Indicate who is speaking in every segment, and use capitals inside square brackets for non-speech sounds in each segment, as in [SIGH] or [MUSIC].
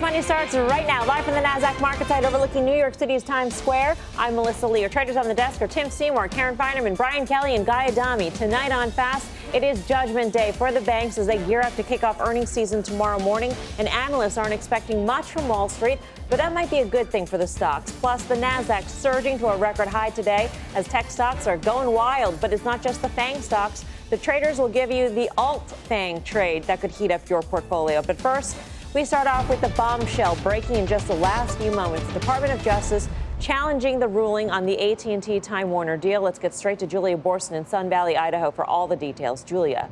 Speaker 1: Money starts right now, live from the NASDAQ market site overlooking New York City's Times Square. I'm Melissa Lee. Our traders on the desk are Tim Seymour, Karen Finerman, Brian Kelly, and Guy Adami. Tonight on Fast, it is Judgment Day for the banks as they gear up to kick off earnings season tomorrow morning, and analysts aren't expecting much from Wall Street. But that might be a good thing for the stocks. Plus, the NASDAQ surging to a record high today as tech stocks are going wild. But it's not just the FANG stocks. The traders will give you the alt FANG trade that could heat up your portfolio. But first, we start off with the bombshell breaking in just the last few moments. The Department of Justice challenging the ruling on the AT&T Time Warner deal. Let's get straight to Julia Boorstin in Sun Valley, Idaho for all the details. Julia.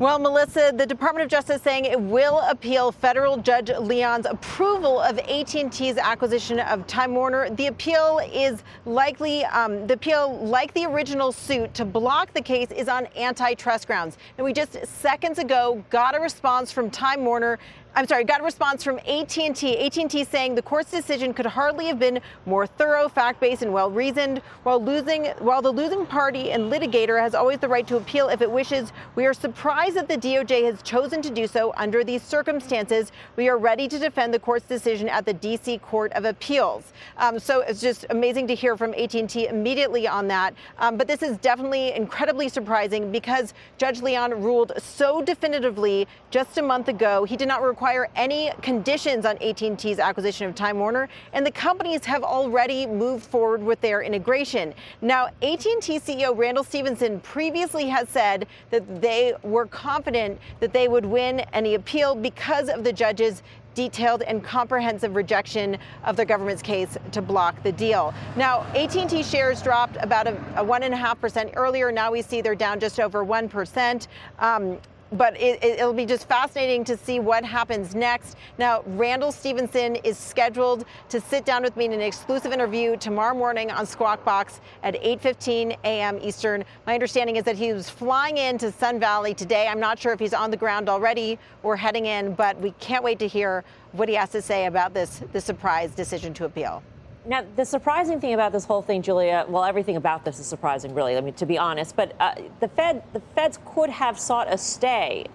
Speaker 2: Well, Melissa, the Department of Justice saying it will appeal federal judge Leon's approval of AT&T's acquisition of Time Warner. The appeal is likely, um, the appeal, like the original suit, to block the case is on antitrust grounds. And we just seconds ago got a response from Time Warner I'm sorry, got a response from AT&T. AT&T saying the court's decision could hardly have been more thorough, fact-based, and well-reasoned. While losing, while the losing party and litigator has always the right to appeal if it wishes, we are surprised that the DOJ has chosen to do so under these circumstances. We are ready to defend the court's decision at the D.C. Court of Appeals. Um, so it's just amazing to hear from AT&T immediately on that. Um, but this is definitely incredibly surprising because Judge Leon ruled so definitively just a month ago. He did not require any conditions on AT&T's acquisition of Time Warner, and the companies have already moved forward with their integration. Now, AT&T CEO Randall Stephenson previously has said that they were confident that they would win any appeal because of the judge's detailed and comprehensive rejection of the government's case to block the deal. Now, AT&T shares dropped about a, a one and a half percent earlier. Now we see they're down just over one percent. Um, but it, will be just fascinating to see what happens next. Now, Randall Stephenson is scheduled to sit down with me in an exclusive interview tomorrow morning on Squawk Box at 8:15 a.m. Eastern. My understanding is that he was flying into Sun Valley today. I'm not sure if he's on the ground already or heading in, but we can't wait to hear what he has to say about this, this surprise decision to appeal.
Speaker 1: Now, the surprising thing about this whole thing, Julia, well, everything about this is surprising, really. I mean, to be honest, but uh, the Fed, the Feds could have sought a stay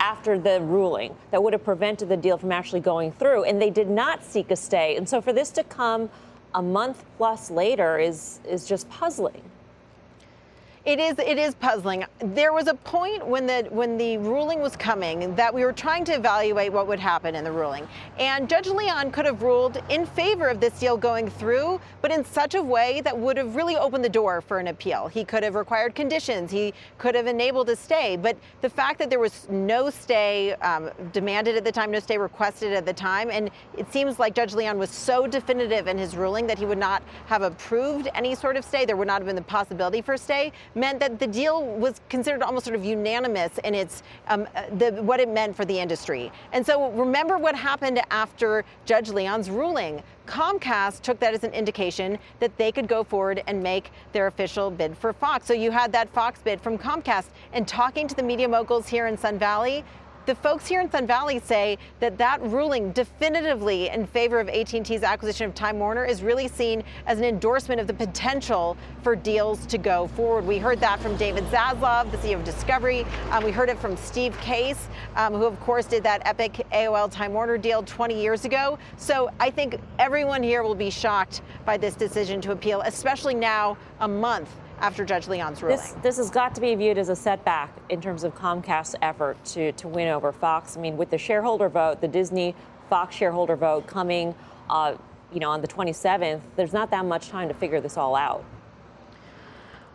Speaker 1: after the ruling that would have prevented the deal from actually going through, and they did not seek a stay. And so, for this to come a month plus later is is just puzzling.
Speaker 2: It is it is puzzling. There was a point when the when the ruling was coming that we were trying to evaluate what would happen in the ruling. And Judge Leon could have ruled in favor of this deal going through, but in such a way that would have really opened the door for an appeal. He could have required conditions. He could have enabled a stay. But the fact that there was no stay um, demanded at the time, no stay requested at the time, and it seems like Judge Leon was so definitive in his ruling that he would not have approved any sort of stay. There would not have been the possibility for a stay meant that the deal was considered almost sort of unanimous in its um, uh, the, what it meant for the industry. And so remember what happened after Judge Leon's ruling. Comcast took that as an indication that they could go forward and make their official bid for Fox. So you had that Fox bid from Comcast. And talking to the media moguls here in Sun Valley, the folks here in Sun Valley say that that ruling definitively in favor of AT&T's acquisition of Time Warner is really seen as an endorsement of the potential for deals to go forward. We heard that from David Zaslav, the CEO of Discovery. Um, we heard it from Steve Case, um, who of course did that epic AOL Time Warner deal 20 years ago. So I think everyone here will be shocked by this decision to appeal, especially now a month after Judge Leon's ruling.
Speaker 1: This, this has got to be viewed as a setback in terms of Comcast's effort to, to win over Fox. I mean, with the shareholder vote, the Disney Fox shareholder vote coming, uh, you know, on the 27th, there's not that much time to figure this all out.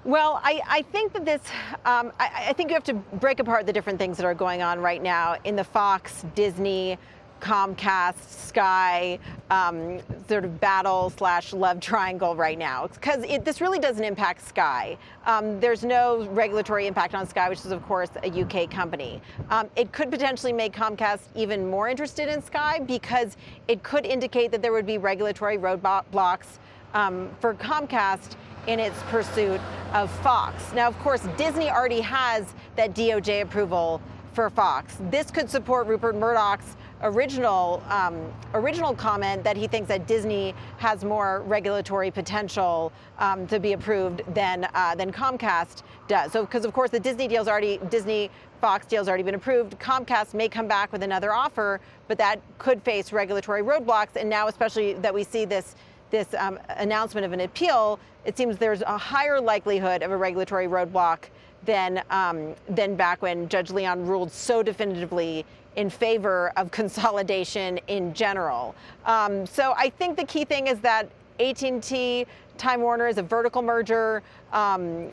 Speaker 2: Well, I, I, think that this, um, I, I, think you have to break apart the different things that are going on right now in the Fox, Disney, Comcast, Sky um, sort of battle slash love triangle right now because this really doesn't impact Sky. Um, there's no regulatory impact on Sky, which is of course a UK company. Um, it could potentially make Comcast even more interested in Sky because it could indicate that there would be regulatory roadblocks um, for Comcast in its pursuit of Fox. Now, of course, Disney already has that DOJ approval for Fox. This could support Rupert Murdoch's original um, original comment that he thinks that Disney has more regulatory potential um, to be approved than uh, than Comcast does. So, because of course the Disney deal's already Disney Fox deal's already been approved. Comcast may come back with another offer, but that could face regulatory roadblocks. And now, especially that we see this this um, announcement of an appeal, it seems there's a higher likelihood of a regulatory roadblock than um, than back when Judge Leon ruled so definitively in favor of [LAUGHS] consolidation in general. Um, so I think the key thing is that AT&T Time Warner is a vertical merger. Um,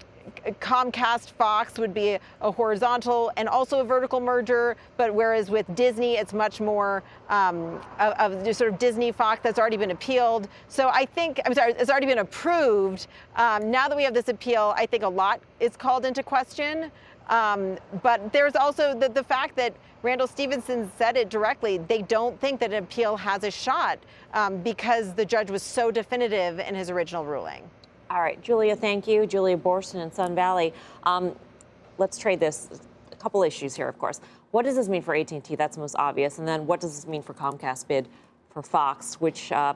Speaker 2: Comcast Fox would be a horizontal and also a vertical merger, but whereas with Disney, it's much more um, of, of sort of Disney Fox that's already been appealed. So I think, I'm sorry, it's already been approved. Um, now that we have this appeal, I think a lot is called into question. Um, but there's also the, the fact that Randall Stephenson said it directly. They don't think that an appeal has a shot um, because the judge was so definitive in his original ruling.
Speaker 1: All right, Julia, thank you. Julia Boorstin in Sun Valley. Um, let's trade this. A couple issues here, of course. What does this mean for AT&T? That's most obvious. And then what does this mean for Comcast bid for Fox, which uh,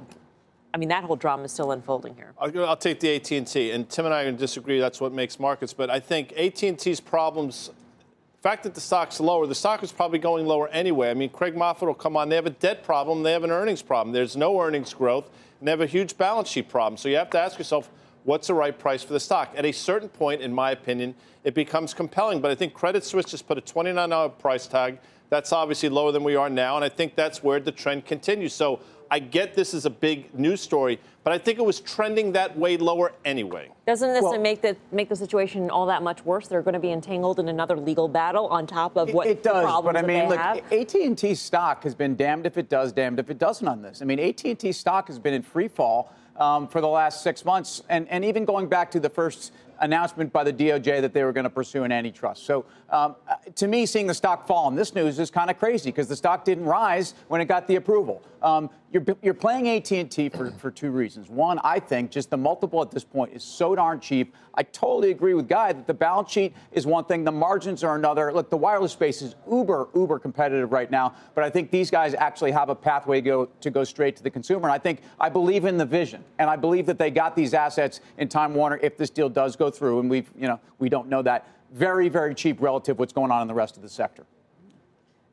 Speaker 1: I mean, that whole drama is still unfolding here.
Speaker 3: I'll, I'll take the AT&T, and Tim and I are going to disagree. That's what makes markets. But I think AT&T's problems, the fact that the stock's lower, the stock is probably going lower anyway. I mean, Craig Moffett will come on. They have a debt problem. They have an earnings problem. There's no earnings growth, and they have a huge balance sheet problem. So you have to ask yourself, what's the right price for the stock? At a certain point, in my opinion, it becomes compelling. But I think Credit Suisse just put a $29 price tag. That's obviously lower than we are now, and I think that's where the trend continues. So I get this is a big news story, but I think it was trending that way lower anyway.
Speaker 1: Doesn't this well, make the make the situation all that much worse? They're going to be entangled in another legal battle on top of what
Speaker 4: it, it does.
Speaker 1: but
Speaker 4: I mean,
Speaker 1: look,
Speaker 4: AT and T stock has been damned if it does, damned if it doesn't on this. I mean, AT and T stock has been in free fall. Um, for the last six months, and, and even going back to the first announcement by the DOJ that they were going to pursue an antitrust. So um, uh, to me, seeing the stock fall on this news is kind of crazy because the stock didn't rise when it got the approval. Um, you're, you're playing AT&T for, for two reasons. One, I think just the multiple at this point is so darn cheap. I totally agree with Guy that the balance sheet is one thing, the margins are another. Look, the wireless space is uber, uber competitive right now, but I think these guys actually have a pathway to go, to go straight to the consumer. And I think I believe in the vision, and I believe that they got these assets in Time Warner if this deal does go through, and we've, you know, we don't know that. Very, very cheap relative what's going on in the rest of the sector.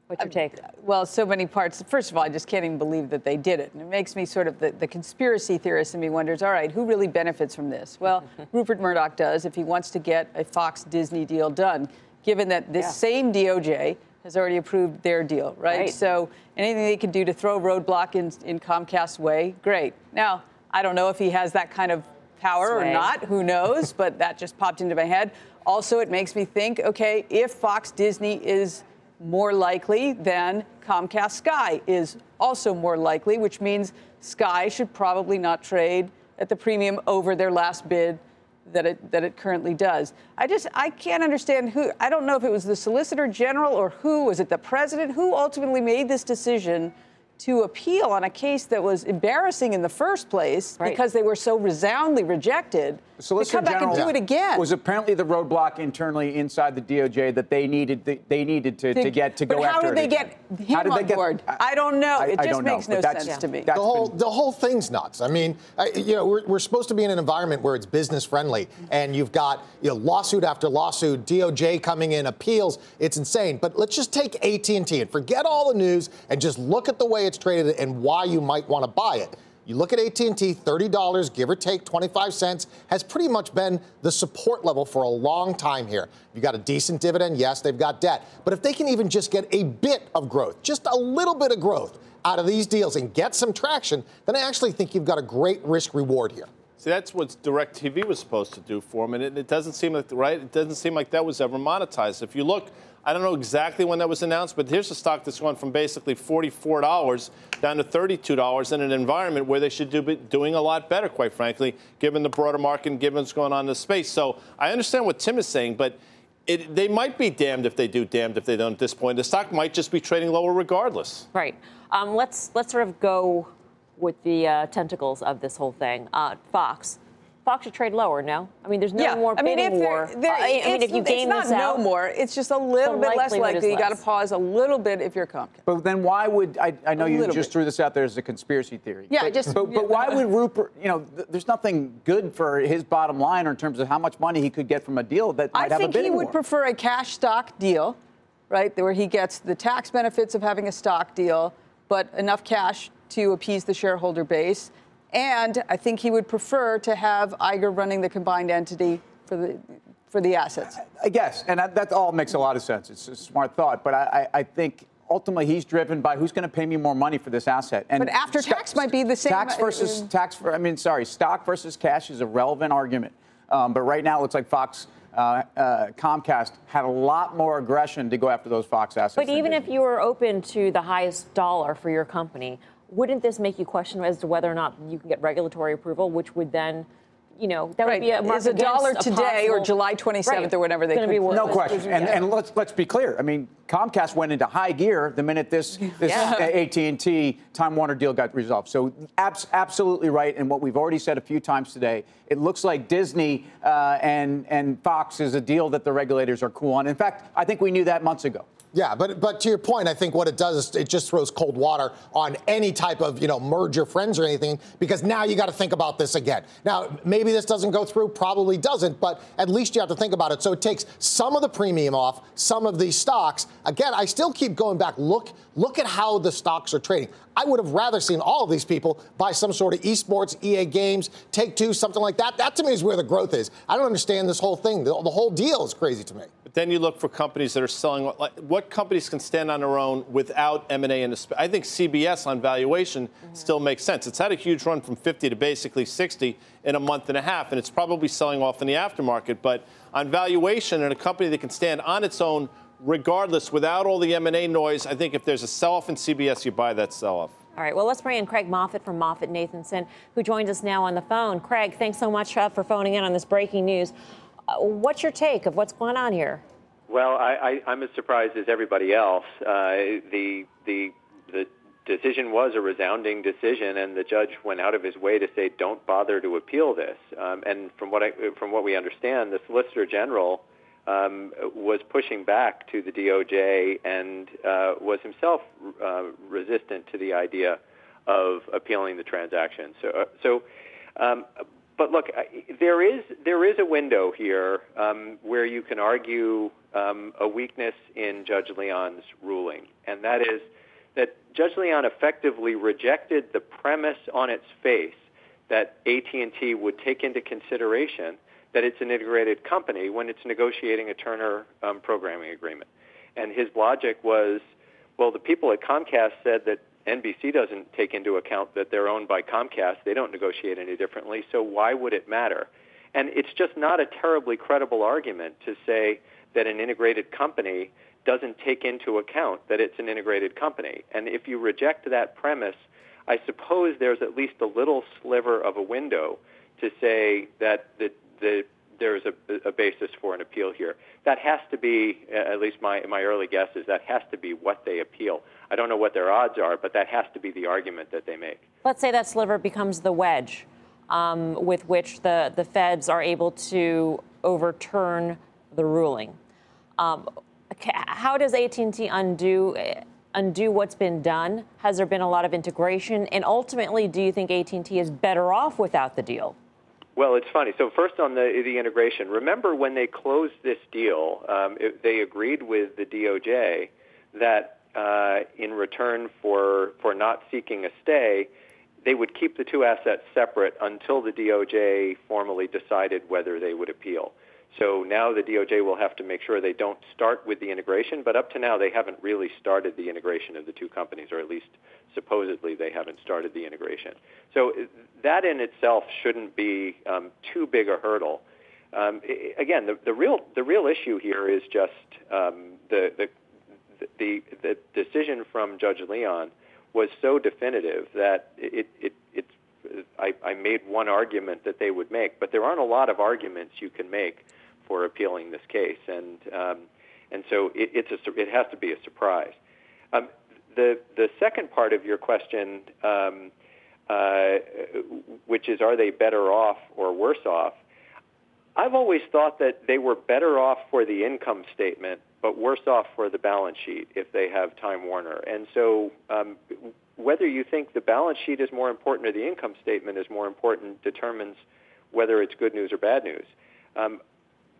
Speaker 1: What's your um, take?
Speaker 5: well, so many parts. First of all, I just can't even believe that they did it. And it makes me sort of the, the conspiracy theorist in me wonders, all right, who really benefits from this? Well, [LAUGHS] Rupert Murdoch does if he wants to get a Fox Disney deal done, given that this yeah. same DOJ has already approved their deal, right? right? So anything they can do to throw a roadblock in, in Comcast's way, great. Now, I don't know if he has that kind of power Sway. or not, who knows, [LAUGHS] but that just popped into my head. Also, it makes me think okay, if Fox Disney is more likely than Comcast Sky is also more likely, which means Sky should probably not trade at the premium over their last bid that it that it currently does. I just I can't understand who I don't know if it was the Solicitor General or who was it the president who ultimately made this decision to appeal on a case that was embarrassing in the first place right. because they were so resoundly rejected. The Solicitor come back General and do it again.
Speaker 4: Was apparently the roadblock internally inside the DOJ that they needed they needed to, to, to get to go
Speaker 5: after.
Speaker 4: How
Speaker 5: did they get him how did on they board? I, I, don't know. I, it just makes know, no sense yeah. to me.
Speaker 6: The whole been, the whole thing's nuts. I mean, you know, we're, we're supposed to be in an environment where it's business friendly, and you've got you know lawsuit after lawsuit, DOJ coming in, appeals. It's insane. But let's just take AT and T and forget all the news and just look at the way it's traded and why you might want to buy it. You look at AT&T, $30, give or take 25 cents, has pretty much been the support level for a long time here. You got a decent dividend, yes, they've got debt. But if they can even just get a bit of growth, just a little bit of growth out of these deals and get some traction, then I actually think you've got a great risk reward here.
Speaker 3: See, that's what DirecTV was supposed to do for them, and it, it doesn't seem like right. It doesn't seem like that was ever monetized. If you look, I don't know exactly when that was announced, but here's a stock that's gone from basically forty-four dollars down to thirty-two dollars in an environment where they should do, be doing a lot better, quite frankly, given the broader market and given what's going on in the space. So I understand what Tim is saying, but. It, they might be damned if they do, damned if they don't at this point. The stock might just be trading lower regardless.
Speaker 1: Right. Um, let's let's sort of go with the uh, tentacles of this whole thing. Uh, Fox. Fox should trade lower, no? I mean, there's no
Speaker 5: yeah.
Speaker 1: more
Speaker 5: I mean,
Speaker 1: bidding
Speaker 5: if
Speaker 1: war.
Speaker 5: There,
Speaker 1: Uh, I mean, if you
Speaker 5: it's
Speaker 1: game
Speaker 5: not
Speaker 1: this
Speaker 5: no
Speaker 1: out,
Speaker 5: more. It's just a little bit less
Speaker 1: likelihood is
Speaker 5: likely. You got to pause a little bit if you're Comcast.
Speaker 4: But then why would I? I know
Speaker 5: A
Speaker 4: you just
Speaker 5: bit.
Speaker 4: threw this out there as a conspiracy theory.
Speaker 5: Yeah,
Speaker 4: but,
Speaker 5: just-
Speaker 4: But,
Speaker 5: yeah.
Speaker 4: but why would Rupert? You know, th- there's nothing good for his bottom line or in terms of how much money he could get from a deal that might
Speaker 5: I
Speaker 4: have
Speaker 5: think
Speaker 4: a bidding
Speaker 5: he would
Speaker 4: war.
Speaker 5: prefer a cash stock deal, right, where he gets the tax benefits of having a stock deal, but enough cash to appease the shareholder base. And I think he would prefer to have Iger running the combined entity for the for the assets.
Speaker 4: I guess, and that, that all makes a lot of sense. It's a smart thought, but I, I, I think ultimately he's driven by who's going to pay me more money for this asset. And
Speaker 5: But after
Speaker 4: sto-
Speaker 5: tax might be the same-
Speaker 4: Tax versus
Speaker 5: uh,
Speaker 4: tax. For, I mean, sorry, stock versus cash is a relevant argument. Um, but right now, it looks like Fox. Uh, uh, Comcast had a lot more aggression to go after those Fox assets.
Speaker 1: But even if you were open to the highest dollar for your company, wouldn't this make you question as to whether or not you can get regulatory approval, which would then, you know, that
Speaker 5: Right.
Speaker 1: would be a mark
Speaker 5: Is a
Speaker 1: against
Speaker 5: dollar
Speaker 1: a
Speaker 5: today or July 27th
Speaker 1: Right.
Speaker 5: or whenever they
Speaker 1: It's gonna be worth
Speaker 4: No question, and, and let's let's be clear. I mean, Comcast went into high gear the minute this this
Speaker 1: Yeah.
Speaker 4: AT and T Time Warner deal got resolved. So abs- absolutely right, and what we've already said a few times today. It looks like Disney uh, and and Fox is a deal that the regulators are cool on. In fact, I think we knew that months ago.
Speaker 6: Yeah, but but to your point, I think what it does is it just throws cold water on any type of you know merger friends or anything because now you got to think about this again. Now maybe this doesn't go through, probably doesn't, but at least you have to think about it. So it takes some of the premium off some of these stocks. Again, I still keep going back. Look look at how the stocks are trading. I would have rather seen all of these people buy some sort of esports, EA Games, Take Two, something like that. That to me is where the growth is. I don't understand this whole thing. The, the whole deal is crazy to me.
Speaker 3: But then you look for companies that are selling. Like, what companies can stand on their own without M&A in the space? I think CBS on valuation still makes sense. It's had a huge run from 50 to basically 60 in a month and a half, and it's probably selling off in the aftermarket. But on valuation, and a company that can stand on its own regardless, without all the M&A noise, I think if there's a sell-off in CBS, you buy that sell-off.
Speaker 1: All right, well, let's bring in Craig Moffett from Moffett Nathanson, who joins us now on the phone. Craig, thanks so much uh, for phoning in on this breaking news. What's your take of what's going on here?
Speaker 7: Well, I, I'm as surprised as everybody else. Uh, the the the decision was a resounding decision, and the judge went out of his way to say, "Don't bother to appeal this." Um, and from what I, from what we understand, the Solicitor General um, was pushing back to the DOJ and uh, was himself uh, resistant to the idea of appealing the transaction. So, uh, so. Um, but look, there is there is a window here um, where you can argue um, a weakness in Judge Leon's ruling, and that is that Judge Leon effectively rejected the premise on its face that AT&T would take into consideration that it's an integrated company when it's negotiating a Turner um, programming agreement. And his logic was, well, the people at Comcast said that NBC doesn't take into account that they're owned by Comcast. They don't negotiate any differently, so why would it matter? And it's just not a terribly credible argument to say that an integrated company doesn't take into account that it's an integrated company. And if you reject that premise, I suppose there's at least a little sliver of a window to say that the, the, there's a, a basis for an appeal here. That has to be, at least my, my early guess is that has to be what they appeal. I don't know what their odds are, but that has to be the argument that they make.
Speaker 1: Let's say that sliver becomes the wedge um, with which the, the feds are able to overturn the ruling. Um, how does AT&T undo undo what's been done? Has there been a lot of integration? And ultimately, do you think AT&T is better off without the deal?
Speaker 7: Well, it's funny. So first on the the integration, remember when they closed this deal, um, it, they agreed with the DOJ that uh, in return for for not seeking a stay, they would keep the two assets separate until the DOJ formally decided whether they would appeal. So now the DOJ will have to make sure they don't start with the integration, but up to now they haven't really started the integration of the two companies, or at least supposedly they haven't started the integration. So that in itself shouldn't be um, too big a hurdle. Um, again, the, the, real the real issue here is just um, the, the the the decision from Judge Leon was so definitive that it, it it's I, I made one argument that they would make, but there aren't a lot of arguments you can make for appealing this case, and um, and so it, it's a it has to be a surprise. Um, the the second part of your question, um, uh, which is, are they better off or worse off? I've always thought that they were better off for the income statement, but worse off for the balance sheet if they have Time Warner. And so, um, whether you think the balance sheet is more important or the income statement is more important determines whether it's good news or bad news. Um,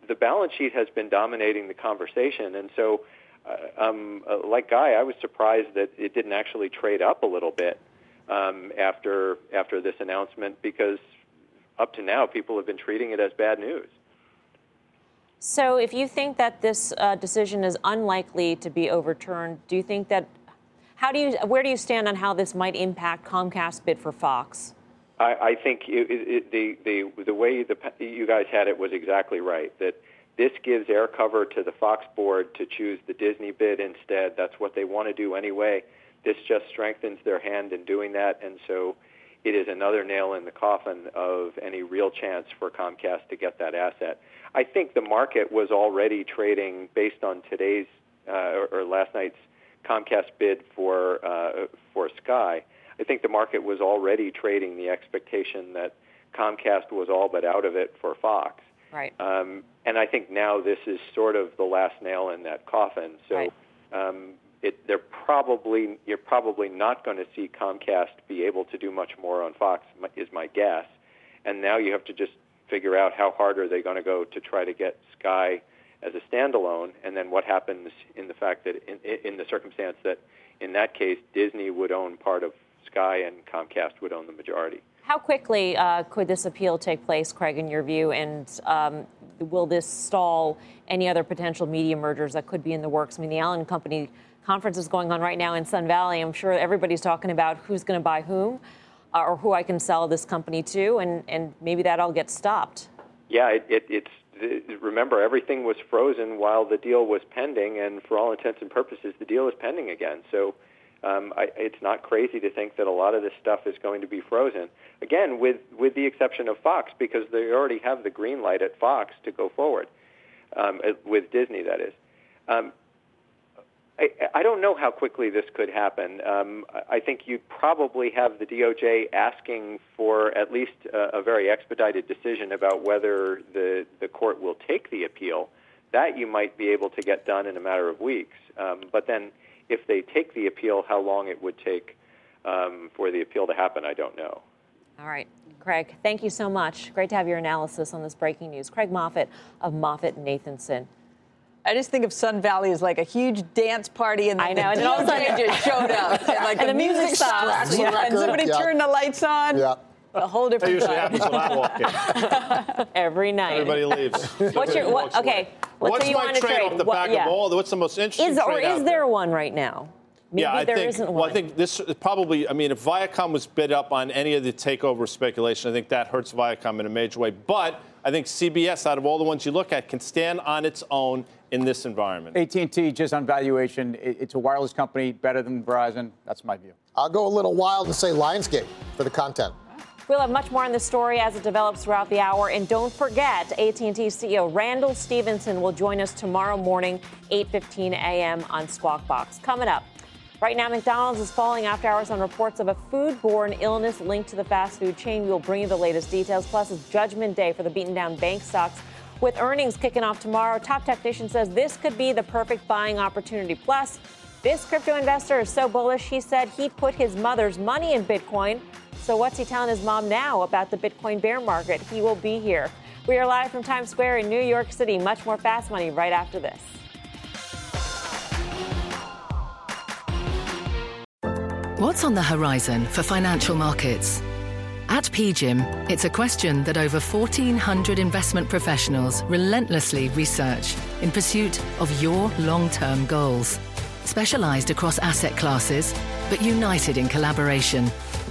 Speaker 7: the balance sheet has been dominating the conversation, and so, uh, um, uh, like Guy, I was surprised that it didn't actually trade up a little bit um, after after this announcement because up to now, people have been treating it as bad news.
Speaker 1: So, if you think that this uh, decision is unlikely to be overturned, do you think that how do you where do you stand on how this might impact Comcast's bid for Fox?
Speaker 7: I, I think it, it, the the the way the, you guys had it was exactly right. That this gives air cover to the Fox board to choose the Disney bid instead. That's what they want to do anyway. This just strengthens their hand in doing that, and so it is another nail in the coffin of any real chance for Comcast to get that asset. I think the market was already trading based on today's uh, or, or last night's Comcast bid for uh, for Sky. I think the market was already trading the expectation that Comcast was all but out of it for Fox.
Speaker 1: Right.
Speaker 7: Um, and I think now this is sort of the last nail in that coffin. So right. um, it, they're probably you're probably not going to see Comcast be able to do much more on Fox is my guess. And now you have to just figure out how hard are they going to go to try to get Sky as a standalone, and then what happens in the fact that in, in the circumstance that in that case Disney would own part of Sky and Comcast would own the majority.
Speaker 1: How quickly uh, could this appeal take place, Craig, in your view? And um, will this stall any other potential media mergers that could be in the works? I mean, the Allen Company conference is going on right now in Sun Valley. I'm sure everybody's talking about who's going to buy whom uh, or who I can sell this company to, and, and maybe that all gets stopped.
Speaker 7: Yeah, it, it, it's remember everything was frozen while the deal was pending, and for all intents and purposes, the deal is pending again. So um, I, it's not crazy to think that a lot of this stuff is going to be frozen. Again, with with the exception of Fox, because they already have the green light at Fox to go forward um, with Disney. That is. Um, I, I don't know how quickly this could happen. Um, I think you'd probably have the DOJ asking for at least a, a very expedited decision about whether the, the court will take the appeal. That you might be able to get done in a matter of weeks. Um, but then if they take the appeal, how long it would take um, for the appeal to happen, I don't know.
Speaker 1: All right. Craig, thank you so much. Great to have your analysis on this breaking news. Craig Moffett of Moffett Nathanson.
Speaker 5: I just think of Sun Valley as like a huge dance party, and
Speaker 1: I know,
Speaker 5: and
Speaker 1: then all of a
Speaker 5: sudden it just showed up, and like [LAUGHS]
Speaker 1: and
Speaker 5: the,
Speaker 1: the music, music stops,
Speaker 5: yeah. and somebody yeah. turned the lights on.
Speaker 6: Yeah.
Speaker 5: A whole different.
Speaker 3: That usually happens when I walk
Speaker 1: in. [LAUGHS] Every night.
Speaker 3: Everybody leaves.
Speaker 1: What's your what, okay? Let's
Speaker 3: what's
Speaker 1: say you
Speaker 3: my trade,
Speaker 1: trade
Speaker 3: off the
Speaker 1: what,
Speaker 3: back
Speaker 1: yeah.
Speaker 3: of all? What's the most interesting
Speaker 1: is, or
Speaker 3: trade
Speaker 1: is there one right now? Maybe
Speaker 3: yeah, I
Speaker 1: there
Speaker 3: think,
Speaker 1: isn't one.
Speaker 3: Well, I think this probably. I mean, if Viacom was bid up on any of the takeover speculation, I think that hurts Viacom in a major way. But I think CBS, out of all the ones you look at, can stand on its own in this environment.
Speaker 4: AT&T, just on valuation, it's a wireless company, better than Verizon. That's my view.
Speaker 6: I'll go a little wild and say Lionsgate for the content.
Speaker 1: We'll have much more on this story as it develops throughout the hour. And don't forget, AT&T CEO Randall Stephenson will join us tomorrow morning, 8.15 a.m. on Squawk Box. Coming up. Right now, McDonald's is falling after hours on reports of a foodborne illness linked to the fast food chain. We'll bring you the latest details. Plus, it's Judgment Day for the beaten down bank stocks. With earnings kicking off tomorrow, Top Technician says this could be the perfect buying opportunity. Plus, this crypto investor is so bullish, he said he put his mother's money in Bitcoin. So, what's he telling his mom now about the Bitcoin bear market? He will be here. We are live from Times Square in New York City. Much more fast money right after this.
Speaker 8: What's on the horizon for financial markets? At PGIM, it's a question that over 1,400 investment professionals relentlessly research in pursuit of your long term goals. Specialized across asset classes, but united in collaboration,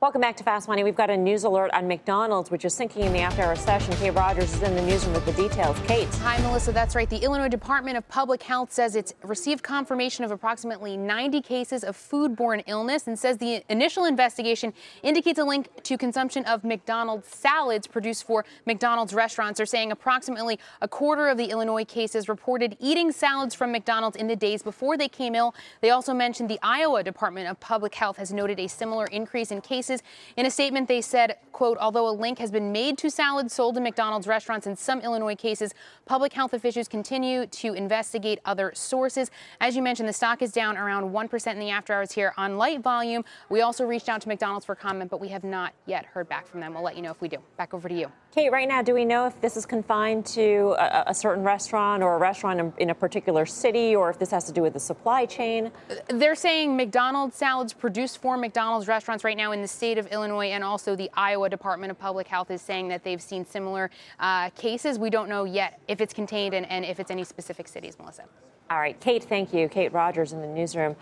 Speaker 1: Welcome back to Fast Money. We've got a news alert on McDonald's, which is sinking in the after hour session. Kate Rogers is in the newsroom with the details. Kate.
Speaker 9: Hi, Melissa. That's right. The Illinois Department of Public Health says it's received confirmation of approximately 90 cases of foodborne illness and says the initial investigation indicates a link to consumption of McDonald's salads produced for McDonald's restaurants. They're saying approximately a quarter of the Illinois cases reported eating salads from McDonald's in the days before they came ill. They also mentioned the Iowa Department of Public Health has noted a similar increase in cases In a statement, they said, quote, although a link has been made to salads sold in McDonald's restaurants in some Illinois cases, public health officials continue to investigate other sources. As you mentioned, the stock is down around 1% in the after hours here on light volume. We also reached out to McDonald's for comment, but we have not yet heard back from them. We'll let you know if we do. Back over to you.
Speaker 1: Kate, right now, do we know if this is confined to a, a certain restaurant or a restaurant in, in, a particular city, or if this has to do with the supply chain?
Speaker 9: They're saying McDonald's salads produced for McDonald's restaurants right now in the state of Illinois, and also the Iowa Department of Public Health is saying that they've seen similar uh, cases. We don't know yet if it's contained and, and if it's any specific cities, Melissa.
Speaker 1: All right, Kate, thank you. Kate Rogers in the newsroom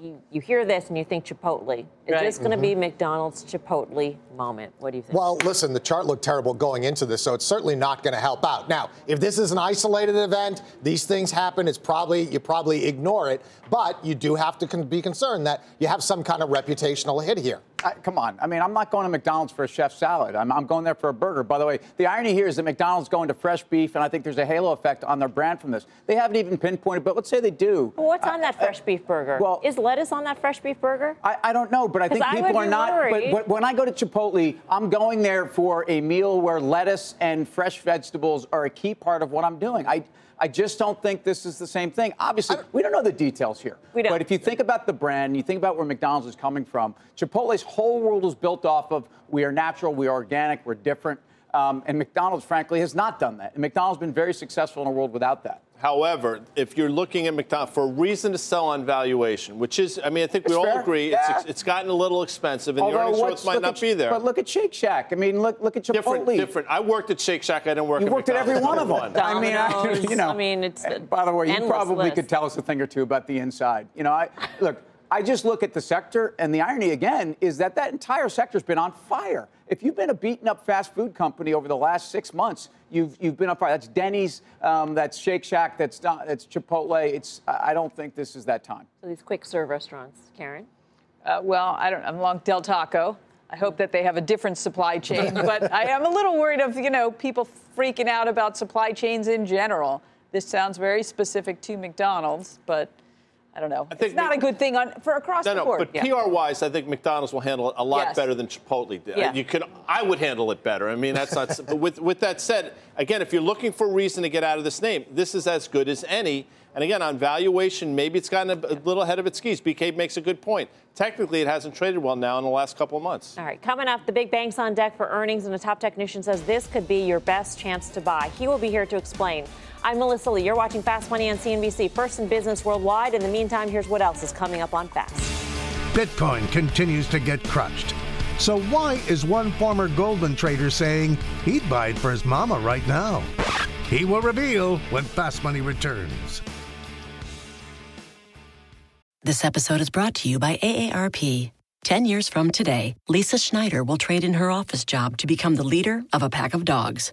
Speaker 1: you, you hear this and you think Chipotle. Is right. this going to mm-hmm. be McDonald's Chipotle moment? What do you think?
Speaker 6: Well, listen, the chart looked terrible going into this, so it's certainly not going to help out. Now, if this is an isolated event, these things happen. It's probably you probably ignore it, but you do have to con- be concerned that you have some kind of reputational hit here.
Speaker 4: I, come on. I mean, I'm not going to McDonald's for a chef salad. I'm, I'm, going there for a burger. By the way, the irony here is that McDonald's going to fresh beef, and I think there's a halo effect on their brand from this. They haven't even pinpointed, but let's say they do.
Speaker 1: Well, what's on that fresh beef burger? Well, is lettuce on that fresh beef burger?
Speaker 4: I, I don't know, but I think people
Speaker 1: I
Speaker 4: are not. But, but, when I go to Chipotle, I'm going there for a meal where lettuce and fresh vegetables are a key part of what I'm doing. I I just don't think this is the same thing. Obviously, we don't know the details here.
Speaker 1: We don't.
Speaker 4: But if you think about the brand, you think about where McDonald's is coming from, Chipotle's whole world is built off of we are natural, we are organic, we're different. Um, and McDonald's, frankly, has not done that. And McDonald's been very successful in a world without that.
Speaker 3: However, if you're looking at McDonald's for a reason to sell on valuation, which is, I mean, I think
Speaker 4: it's
Speaker 3: we all
Speaker 4: fair.
Speaker 3: agree
Speaker 4: yeah.
Speaker 3: it's, it's gotten a little expensive, and Although, the earnings growth might not
Speaker 4: at,
Speaker 3: be there.
Speaker 4: But look at Shake Shack. I mean, look look at Chipotle.
Speaker 3: Different, different. I worked at Shake Shack. I didn't work.
Speaker 4: You
Speaker 3: at
Speaker 4: worked at every one of them.
Speaker 1: I mean, I, you know. I mean, it's.
Speaker 4: By the way, you probably
Speaker 1: list.
Speaker 4: could tell us a thing or two about the inside. You know, I look. I just look at the sector, and the irony again is that that entire sector's been on fire. If you've been a beaten up fast food company over the last six months, you've, you've been on fire. That's Denny's, um, that's Shake Shack, that's, that's Chipotle. It's, I don't think this is that time.
Speaker 1: So these quick serve restaurants, Karen?
Speaker 5: Uh, well, I don't. I'm along Del Taco. I hope that they have a different supply chain, [LAUGHS] but I am a little worried of you know people freaking out about supply chains in general. This sounds very specific to McDonald's, but I don't know. I think it's not a good thing on for across
Speaker 3: no,
Speaker 5: the board.
Speaker 3: No, but yeah. PR wise, I think McDonald's will handle it a lot
Speaker 5: yes.
Speaker 3: better than Chipotle did.
Speaker 5: Yeah.
Speaker 3: You can, I would handle it better. I mean, that's not. but with with that said, again, if you're looking for a reason to get out of this name, this is as good as any. And again, on valuation, maybe it's gotten a, a little ahead of its skis. BK makes a good point. Technically, it hasn't traded well now in the last couple of months.
Speaker 1: All right, coming up, the big banks on deck for earnings, and a top technician says this could be your best chance to buy. He will be here to explain. I'm Melissa Lee. You're watching Fast Money on CNBC, first in business worldwide. In the meantime, here's what else is coming up on Fast.
Speaker 10: Bitcoin continues to get crushed. So why is one former Goldman trader saying he'd buy it for his mama right now? He will reveal when Fast Money returns.
Speaker 11: This episode is brought to you by AARP. Ten years from today, Lisa Schneider will trade in her office job to become the leader of a pack of dogs.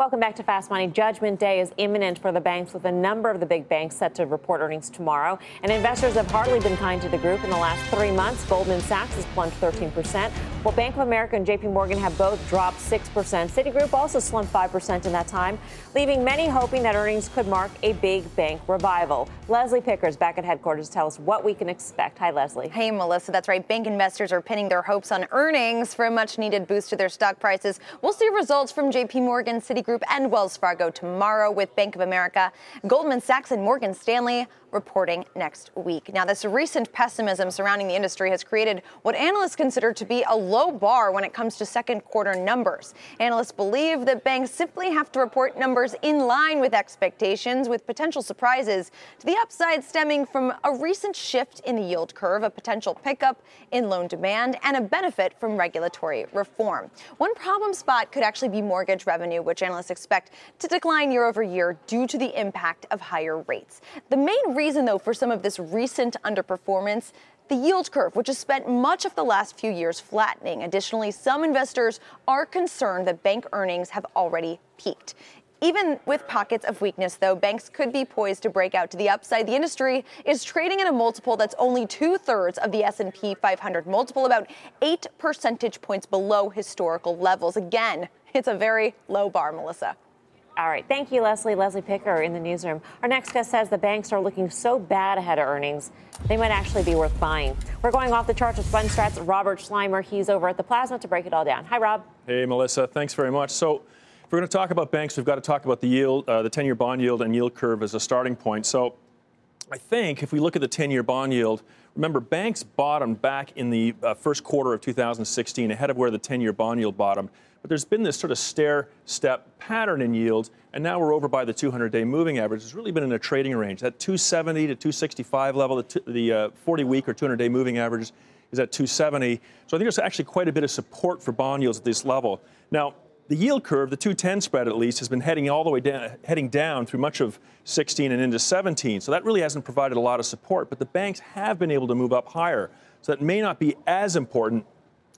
Speaker 1: Welcome back to Fast Money. Judgment Day is imminent for the banks, with a number of the big banks set to report earnings tomorrow. And investors have hardly been kind to the group in the last three months. Goldman Sachs has plunged 13%, while Bank of America and JP Morgan have both dropped 6%. Citigroup also slumped 5% in that time, leaving many hoping that earnings could mark a big bank revival. Leslie Picker's back at headquarters to tell us what we can expect. Hi, Leslie.
Speaker 12: Hey, Melissa. That's right. Bank investors are pinning their hopes on earnings for a much needed boost to their stock prices. We'll see results from JP Morgan, Citigroup, Group and Wells Fargo tomorrow with Bank of America, Goldman Sachs, and Morgan Stanley reporting next week. Now, this recent pessimism surrounding the industry has created what analysts consider to be a low bar when it comes to second quarter numbers. Analysts believe that banks simply have to report numbers in line with expectations, with potential surprises to the upside stemming from a recent shift in the yield curve, a potential pickup in loan demand, and a benefit from regulatory reform. One problem spot could actually be mortgage revenue, which analysts expect to decline year over year due to the impact of higher rates. The main reason, though, for some of this recent underperformance the yield curve, which has spent much of the last few years flattening. Additionally, some investors are concerned that bank earnings have already peaked. Even with pockets of weakness, though, banks could be poised to break out to the upside. The industry is trading at a multiple that's only two thirds of the S&P 500 multiple, about eight percentage points below historical levels. Again, it's a very low bar, Melissa.
Speaker 1: All right. Thank you, Leslie. Leslie Picker in the newsroom. Our next guest says the banks are looking so bad ahead of earnings, they might actually be worth buying. We're going off the charts with Fundstrat's Robert Sluymer. He's over at the Plasma to break it all down. Hi, Rob.
Speaker 13: Hey, Melissa. Thanks very much. So, if we're going to talk about banks, we've got to talk about the yield, uh, the 10-year bond yield and yield curve as a starting point. So, I think if we look at the 10-year bond yield, remember banks bottomed back in the uh, first quarter of 2016, ahead of where the 10-year bond yield bottomed. But there's been this sort of stair step pattern in yields, and now we're over by the 200 day moving average. It's really been in a trading range. That 270 to 265 level, the, t- the uh, 40 week or 200 day moving average is at 270. So I think there's actually quite a bit of support for bond yields at this level. Now, the yield curve, the 210 spread at least, has been heading all the way down, heading down through much of 16 and into 17. So that really hasn't provided a lot of support. But the banks have been able to move up higher. So that may not be as important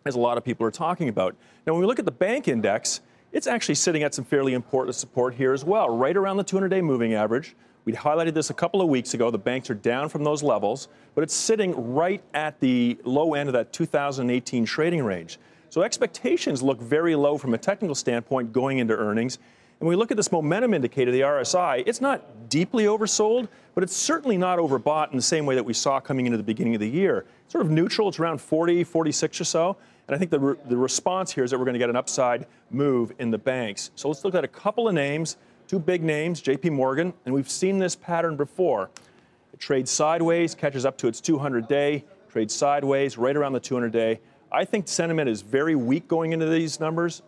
Speaker 13: as a lot of people are talking about. Now, when we look at the bank index, it's actually sitting at some fairly important support here as well, right around the 200 day moving average. We'd highlighted this a couple of weeks ago. The banks are down from those levels, but it's sitting right at the low end of that 2018 trading range. So expectations look very low from a technical standpoint going into earnings. And when we look at this momentum indicator, the RSI, it's not deeply oversold, but it's certainly not overbought in the same way that we saw coming into the beginning of the year. It's sort of neutral, it's around 40, 46 or so. And I think the, re- the response here is that we're going to get an upside move in the banks. So let's look at a couple of names, two big names, JP Morgan, and we've seen this pattern before. It trades sideways, catches up to its 200 day, trades sideways, right around the 200 day. I think sentiment is very weak going into these numbers.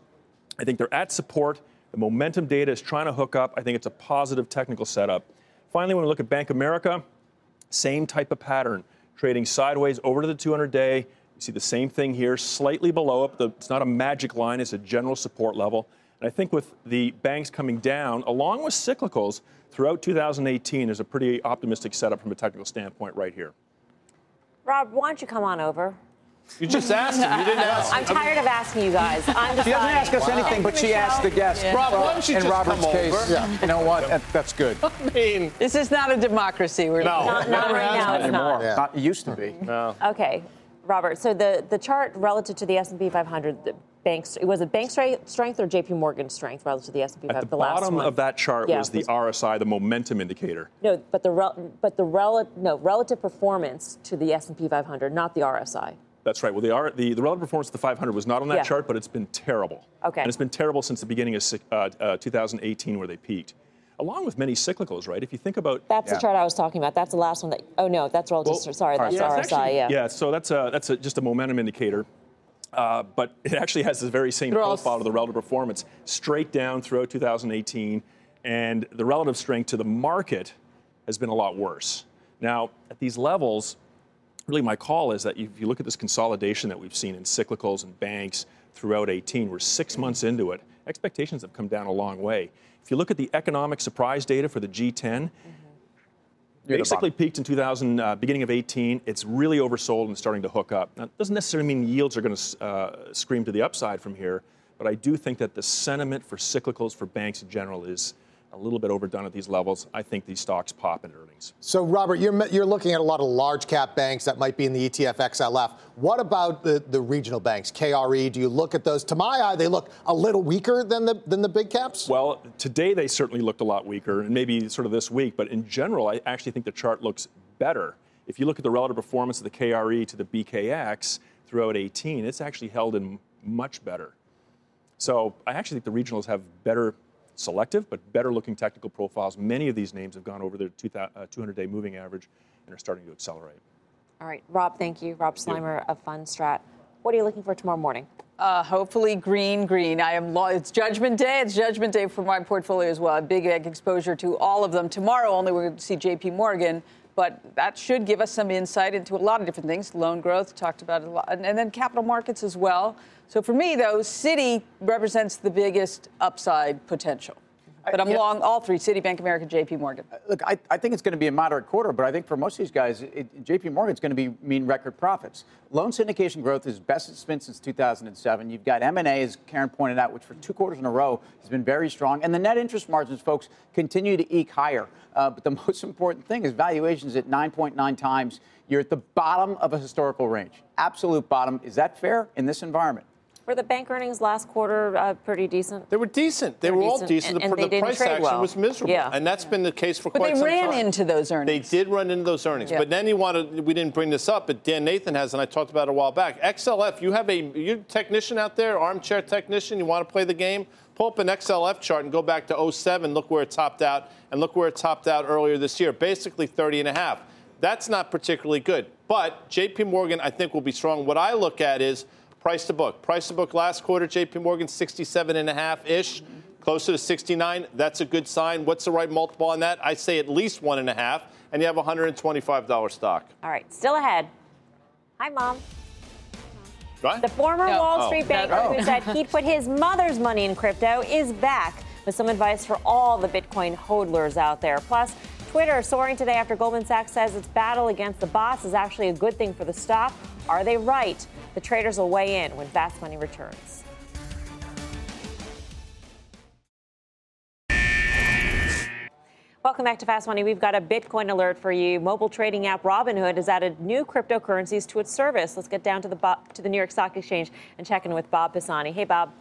Speaker 13: I think they're at support. The momentum data is trying to hook up. I think it's a positive technical setup. Finally, when we look at Bank America, same type of pattern, trading sideways over to the 200 day, see the same thing here, slightly below it. It's not a magic line, it's a general support level. And I think with the banks coming down, along with cyclicals throughout 2018, there's a pretty optimistic setup from a technical standpoint right here.
Speaker 1: Rob, why don't you come on over?
Speaker 3: You just asked him. You didn't [LAUGHS] ask.
Speaker 1: I'm tired of asking you guys. I'm
Speaker 4: she doesn't ask us wow. anything, but she asked the guest.
Speaker 3: Yeah. Rob, why don't you
Speaker 4: in
Speaker 3: just
Speaker 4: Robert's
Speaker 3: come
Speaker 4: case,
Speaker 3: over?
Speaker 4: Yeah. you know what? That, that's good. [LAUGHS]
Speaker 3: I mean,
Speaker 5: this is not a democracy. We're
Speaker 3: no,
Speaker 1: not, not right now. It's
Speaker 4: anymore.
Speaker 1: not.
Speaker 4: Yeah. not. It used to be.
Speaker 3: No.
Speaker 1: Okay. Robert, so the, the chart relative to the S&P 500, the banks, it was it bank strength or JP Morgan strength relative to the S&P 500?
Speaker 13: At the, the bottom of that chart yeah, was the was, RSI, the momentum indicator.
Speaker 1: No, but the rel, but the rel, no relative performance to the S&P 500, not the RSI.
Speaker 13: That's right. Well, the, R, the, the relative performance of the 500 was not on that yeah. chart, but it's been terrible.
Speaker 1: Okay.
Speaker 13: And it's been terrible since the beginning of uh, uh, 2018, where they peaked along with many cyclicals, right? If you think about
Speaker 1: that's yeah. the chart I was talking about. That's the last one that. Oh no, that's relative. Well, sorry, that's yeah, RSI. Actually,
Speaker 13: yeah. Yeah. So that's a, that's a, just a momentum indicator. Uh, but it actually has the very same profile of the relative performance, straight down throughout 2018, and the relative strength to the market has been a lot worse. Now, at these levels, really my call is that if you look at this consolidation that we've seen in cyclicals and banks throughout 18, we're six months into it. Expectations have come down a long way. If you look at the economic surprise data for the G10, mm-hmm. basically peaked in 2000, uh, beginning of 18. It's really oversold and starting to hook up. Now, it doesn't necessarily mean yields are going to uh, scream to the upside from here, But I do think that the sentiment for cyclicals for banks in general is a little bit overdone at these levels. I think these stocks pop in earnings.
Speaker 6: So, Robert, you're, you're looking at a lot of large cap banks that might be in the ETF XLF. What about the, the regional banks, KRE? Do you look at those? To my eye, they look a little weaker than the, than the big caps?
Speaker 13: Well, today they certainly looked a lot weaker, and maybe sort of this week. But in general, I actually think the chart looks better. If you look at the relative performance of the KRE to the BKX throughout 18, it's actually held in much better. So I actually think the regionals have better selective, but better looking technical profiles. Many of these names have gone over their 200 uh, day moving average and are starting to accelerate.
Speaker 1: All right, Rob, thank you. Rob Sluymer of Fundstrat. What are you looking for tomorrow morning?
Speaker 5: Uh, hopefully, green, green. I am. Lo- it's Judgment Day. It's Judgment Day for my portfolio as well. Big egg exposure to all of them. Tomorrow, only we're going to see J.P. Morgan, but that should give us some insight into a lot of different things. Loan growth, talked about a lot, and, and then capital markets as well. So for me, though, Citi represents the biggest upside potential. But I'm yeah. long all three Citi, Bank America, JP Morgan. Uh,
Speaker 4: look, I, I, think it's going to be a moderate quarter, but I think for most of these guys, it, JP Morgan's going to be mean record profits. Loan syndication growth is best it's been since 2007. You've got M&A, as Karen pointed out, which for two quarters in a row has been very strong. And the net interest margins, folks, continue to eke higher. Uh, but the [LAUGHS] most important thing is valuations at 9.9 times. You're at the bottom of a historical range. Absolute bottom. Is that fair in this environment?
Speaker 1: Were the bank earnings last quarter uh, pretty decent?
Speaker 3: They were decent. They, they were, were, all decent.
Speaker 1: And, and
Speaker 3: the, price action
Speaker 1: well.
Speaker 3: was miserable.
Speaker 1: Yeah.
Speaker 3: And that's been the case for
Speaker 5: but
Speaker 3: quite some time.
Speaker 5: But they ran into those earnings.
Speaker 3: They did run into those earnings. Yeah. But then you wanted, we didn't bring this up, but Dan Nathan has, and I talked about it a while back. XLF, you have a you technician out there, armchair technician, you want to play the game? Pull up an XLF chart and go back to 07, look where it topped out, and look where it topped out earlier this year, basically 30 and a half. That's not particularly good. But JP Morgan, I think, will be strong. What I look at is Price to book. Price to book last quarter, JP Morgan, 67 and a half ish, closer to 69. That's a good sign. What's the right multiple on that? I say at least one and a half, and you have $125 stock.
Speaker 1: All right, still ahead. Hi, Mom.
Speaker 3: What?
Speaker 1: The former no. Wall oh. Street oh. banker oh. who said he'd put his mother's money in crypto is back with some advice for all the Bitcoin hodlers out there. Plus, Twitter soaring today after Goldman Sachs says its battle against the bots is actually a good thing for the stock. Are they right? The traders will weigh in when Fast Money returns. Welcome back to Fast Money. We've got a Bitcoin alert for you. Mobile trading app Robinhood has added new cryptocurrencies to its service. Let's get down to the to the New York Stock Exchange and check in with Bob Pisani. Hey, Bob.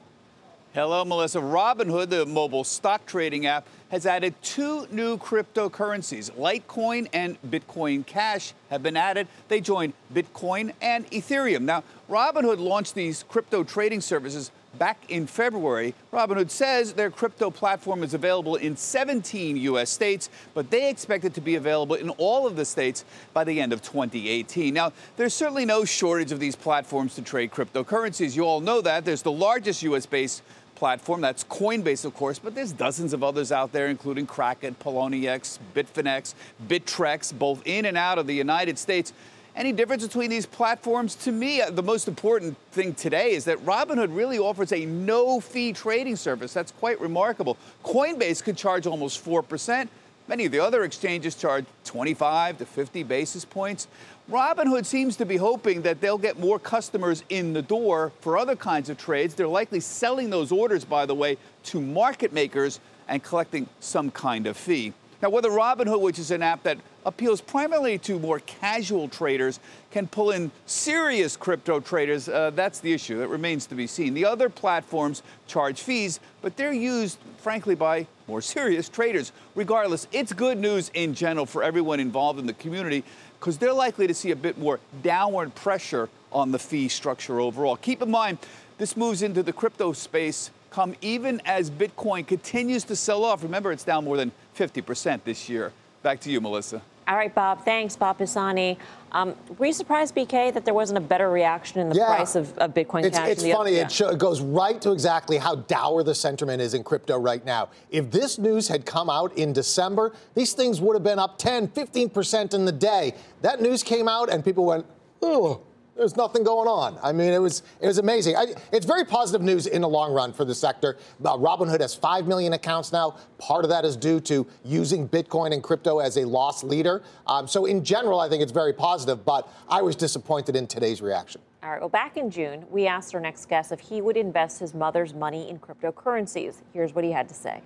Speaker 14: Hello, Melissa. Robinhood, the mobile stock trading app, has added two new cryptocurrencies. Litecoin and Bitcoin Cash have been added. They join Bitcoin and Ethereum. Now, Robinhood launched these crypto trading services back in February. Robinhood says their crypto platform is available in 17 U.S. states, but they expect it to be available in all of the states by the end of 2018. Now, there's certainly no shortage of these platforms to trade cryptocurrencies. You all know that. There's the largest U.S. based platform. That's Coinbase, of course, but there's dozens of others out there, including Kraken, Poloniex, Bitfinex, Bittrex, both in and out of the United States. Any difference between these platforms? To me, uh, the most important thing today is that Robinhood really offers a no fee trading service. That's quite remarkable. Coinbase could charge almost 4%. Many of the other exchanges charge 25 to 50 basis points. Robinhood seems to be hoping that they'll get more customers in the door for other kinds of trades. They're likely selling those orders, by the way, to market makers and collecting some kind of fee. Now, whether Robinhood, which is an app that appeals primarily to more casual traders, can pull in serious crypto traders, uh, that's the issue. That remains to be seen. The other platforms charge fees, but they're used, frankly, by more serious traders. Regardless, it's good news in general for everyone involved in the community because they're likely to see a bit more downward pressure on the fee structure overall. Keep in mind, this moves into the crypto space come even as Bitcoin continues to sell off. Remember, it's down more than 50% this year. Back to you, Melissa.
Speaker 1: All right, Bob. Thanks, Bob Pisani. Um, were you surprised, BK, that there wasn't a better reaction in the
Speaker 6: yeah.
Speaker 1: price of, of Bitcoin
Speaker 6: it's,
Speaker 1: Cash?
Speaker 6: It's funny. It, show, it, goes right to exactly how dour the sentiment is in crypto right now. If this news had come out in December, these things would have been up 10, 15% in the day. That news came out, and people went, oh, there's nothing going on. I mean, it was it was amazing. I, it's very positive news in the long run for the sector. Uh, Robinhood has five million accounts now. Part of that is due to using Bitcoin and crypto as a loss leader. Um, so in general, I think it's very positive. But I was disappointed in today's reaction.
Speaker 1: All right. Well, back in June, we asked our next guest if he would invest his mother's money in cryptocurrencies. Here's what he had to say.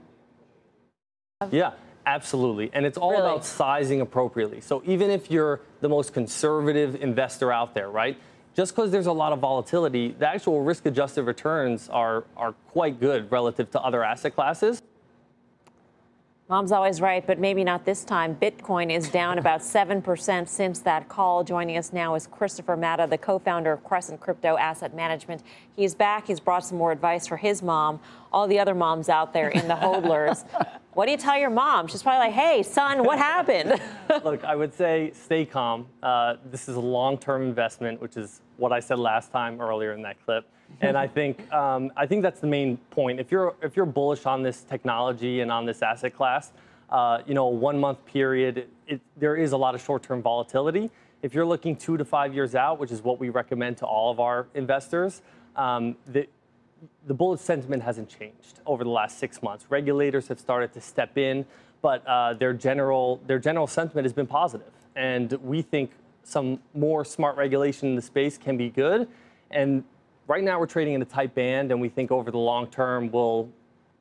Speaker 15: Yeah, absolutely. And it's all
Speaker 1: Really?
Speaker 15: about sizing appropriately. So even if you're the most conservative investor out there, right? Just because there's a lot of volatility, the actual risk adjusted returns are, are quite good relative to other asset classes.
Speaker 1: Mom's always right, but maybe not this time. Bitcoin is down about 7% since that call. Joining us now is Christopher Matta, the co founder of Crescent Crypto Asset Management. He's back. He's brought some more advice for his mom, all the other moms out there in the hodlers. [LAUGHS] what do you tell your mom? She's probably like, hey, son, what happened? [LAUGHS]
Speaker 15: Look, I would say stay calm. Uh, this is a long term investment, which is what I said last time earlier in that clip. And I think um, I think that's the main point. If you're if you're bullish on this technology and on this asset class, uh, you know, one month period, it, there is a lot of short term volatility. If you're looking two to five years out, which is what we recommend to all of our investors, um, the, the bullet sentiment hasn't changed over the last six months. Regulators have started to step in, but uh, their general their general sentiment has been positive, and we think some more smart regulation in the space can be good. And right now, we're trading in a tight band, and we think over the long term we'll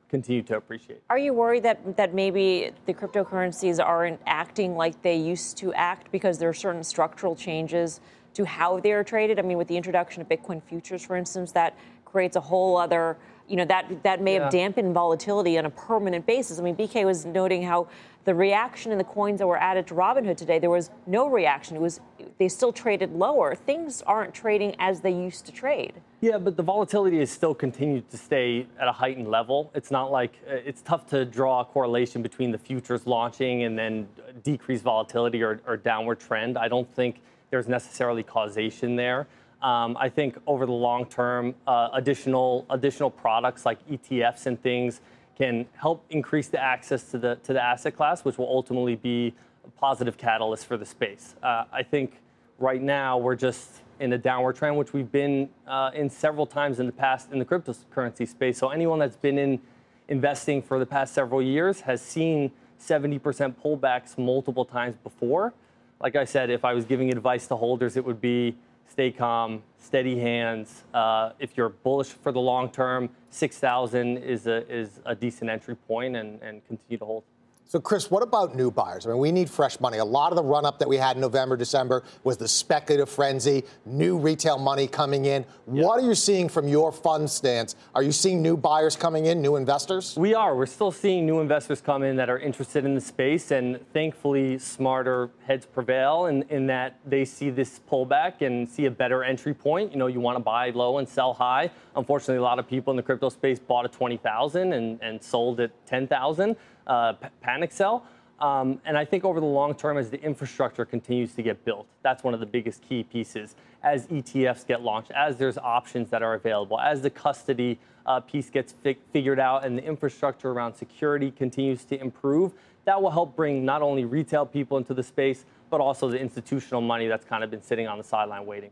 Speaker 15: continue to appreciate.
Speaker 1: Are you worried that, that maybe the cryptocurrencies aren't acting like they used to act because there are certain structural changes to how they're traded? I mean, with the introduction of Bitcoin futures, for instance, that creates a whole other, you know, that, that may
Speaker 15: Yeah.
Speaker 1: have dampened volatility on a permanent basis. I mean, BK was noting how the reaction in the coins that were added to Robinhood today, there was no reaction. It was they still traded lower. Things aren't trading as they used to trade.
Speaker 15: Yeah, but the volatility has still continued to stay at a heightened level. It's not like uh, it's tough to draw a correlation between the futures launching and then decreased volatility or, or downward trend. I don't think there's necessarily causation there. Um, I think over the long term, uh, additional additional products like ETFs and things can help increase the access to the to the asset class, which will ultimately be a positive catalyst for the space. Uh, I think right now we're just in a downward trend, which we've been uh, in several times in the past in the cryptocurrency space. So anyone that's been in investing for the past several years has seen 70% pullbacks multiple times before. Like I said, if I was giving advice to holders, it would be stay calm, steady hands. Uh, if you're bullish for the long term, 6,000 is a, is a decent entry point and, and continue to hold.
Speaker 6: So, Chris, what about new buyers? I mean, we need fresh money. A lot of the run up that we had in November, December was the speculative frenzy, new retail money coming in. What are you seeing from your fund stance? Are you seeing new buyers coming in, new investors?
Speaker 15: We are. We're still seeing new investors come in that are interested in the space, and thankfully, smarter heads prevail in, in that they see this pullback and see a better entry point. You know, you want to buy low and sell high. Unfortunately, a lot of people in the crypto space bought at 20,000 and, and sold at 10,000, uh, panic sell. Um, and I think over the long term, as the infrastructure continues to get built, that's one of the biggest key pieces. As ETFs get launched, as there's options that are available, as the custody uh, piece gets fi- figured out, and the infrastructure around security continues to improve, that will help bring not only retail people into the space, but also the institutional money that's kind of been sitting on the sideline waiting.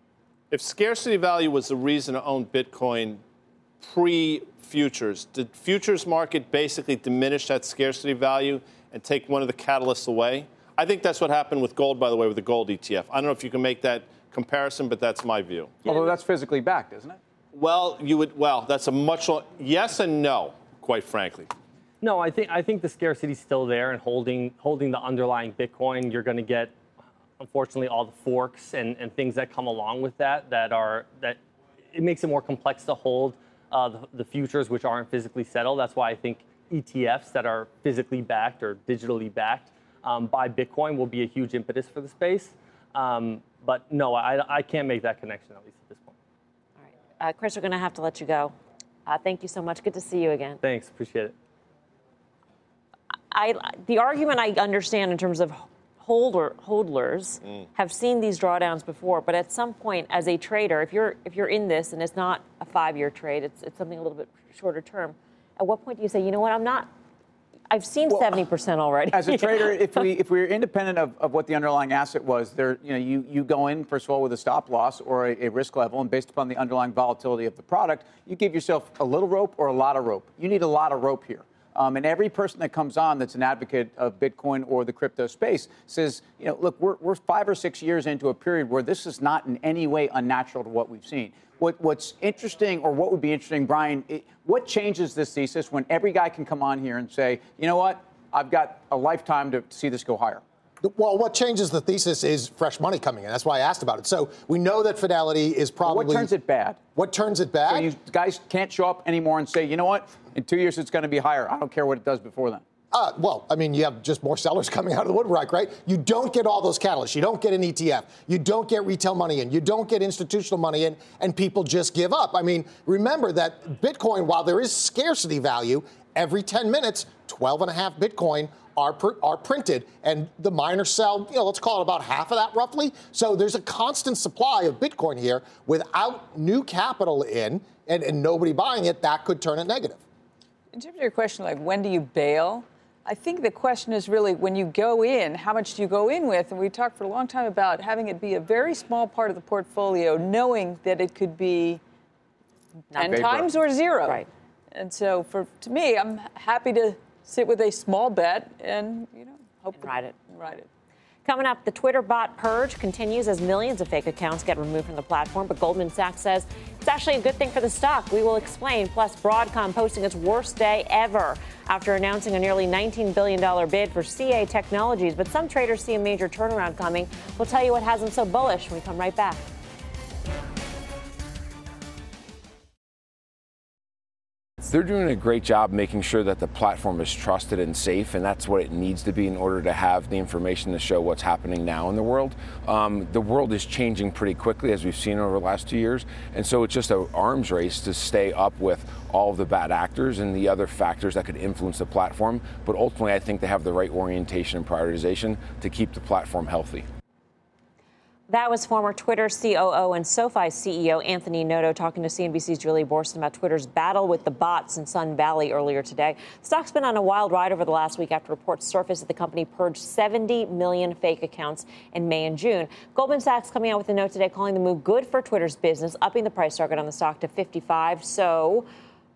Speaker 3: If scarcity value was the reason to own Bitcoin pre futures, did futures market basically diminish that scarcity value and take one of the catalysts away? I think that's what happened with gold, by the way, with the gold ETF. I don't know if you can make that comparison, but that's my view.
Speaker 4: Although that's physically backed, isn't it?
Speaker 3: Well, you would. Well, that's a much lo- yes and no, quite frankly.
Speaker 15: No, I think I think the scarcity's still there, and holding holding the underlying Bitcoin, you're going to get, unfortunately, all the forks and, and things that come along with that. That are that it makes it more complex to hold uh, the, the futures, which aren't physically settled. That's why I think ETFs that are physically backed or digitally backed um, by Bitcoin will be a huge impetus for the space. Um, but no, I, I can't make that connection at least at this point. All right.
Speaker 1: Uh, Chris, we're going to have to let you go. Uh, thank you so much. Good to see you again.
Speaker 15: Thanks, appreciate it.
Speaker 1: I, the argument I understand in terms of holder hodlers mm. have seen these drawdowns before, but at some point, as a trader, if you're if you're in this and it's not a five-year trade, it's it's something a little bit shorter term. At what point do you say, you know what, I'm not? I've seen seventy percent already.
Speaker 4: As a [LAUGHS] trader, if we if we're independent of, of what the underlying asset was, there you know you, you go in first of all with a stop loss or a, a risk level, and based upon the underlying volatility of the product, you give yourself a little rope or a lot of rope. You need a lot of rope here. Um, and every person that comes on that's an advocate of Bitcoin or the crypto space says, you know, look, we're, we're five or six years into a period where this is not in any way unnatural to what we've seen. What, what's interesting, or what would be interesting, Brian, it, what changes this thesis when every guy can come on here and say, you know what, I've got a lifetime to see this go higher?
Speaker 6: Well, what changes the thesis is fresh money coming in. That's why I asked about it. So we know that Fidelity is probably.
Speaker 4: What turns it bad?
Speaker 6: What turns it bad?
Speaker 4: So you guys can't show up anymore and say, you know what, in two years it's going to be higher. I don't care what it does before then.
Speaker 6: Uh, well, I mean, you have just more sellers [LAUGHS] coming out of the woodwork, right? You don't get all those catalysts. You don't get an ETF. You don't get retail money in. You don't get institutional money in, and people just give up. I mean, remember that Bitcoin, while there is scarcity value, every 10 minutes, 12 and a half Bitcoin are, pr- are printed, and the miners sell, you know, let's call it about half of that roughly. So there's a constant supply of Bitcoin here without new capital in and, and nobody buying it, that could turn it negative.
Speaker 5: In terms of your question, like when do you bail? I think the question is really when you go in, how much do you go in with? And we talked for a long time about having it be a very small part of the portfolio, knowing that it could be
Speaker 1: Not
Speaker 5: 10
Speaker 1: paper.
Speaker 5: times or zero.
Speaker 1: Right.
Speaker 5: And so for to me, I'm happy to sit with a small bet and, you know, hope
Speaker 1: ride it.
Speaker 5: Ride it.
Speaker 1: Coming up, the Twitter bot purge continues as millions of fake accounts get removed from the platform, but Goldman Sachs says it's actually a good thing for the stock. We will explain. Plus, Broadcom posting its worst day ever after announcing a nearly $19 billion bid for CA Technologies. But some traders see a major turnaround coming. We'll tell you what has them so bullish when we come right back.
Speaker 16: They're doing a great job making sure that the platform is trusted and safe, and that's what it needs to be in order to have the information to show what's happening now in the world. Um, the world is changing pretty quickly, as we've seen over the last two years, and so it's just an arms race to stay up with all of the bad actors and the other factors that could influence the platform. But ultimately, I think they have the right orientation and prioritization to keep the platform healthy.
Speaker 1: That was former Twitter COO and SoFi CEO Anthony Noto talking to CNBC's Julia Boorstin about Twitter's battle with the bots in Sun Valley earlier today. The stock's been on a wild ride over the last week after reports surfaced that the company purged 70 million fake accounts in May and June. Goldman Sachs coming out with a note today calling the move good for Twitter's business, upping the price target on the stock to 55. So,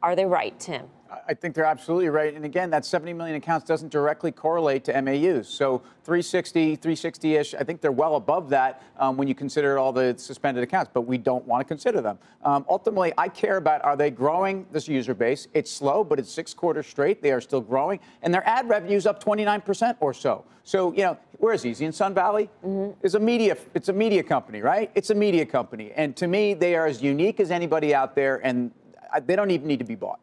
Speaker 1: are they right, Tim?
Speaker 4: I think they're absolutely right. And again, that 70 million accounts doesn't directly correlate to MAUs. So 360, 360-ish, I think they're well above that um, when you consider all the suspended accounts, but we don't want to consider them. Um, ultimately, I care about are they growing this user base? It's slow, but it's six quarters straight. They are still growing, and their ad revenue's up 29% or so. So you know, where is Easy in Sun Valley? Mm-hmm. Is a media. It's a media company, right? It's a media company, and to me, they are as unique as anybody out there, and they don't even need to be bought.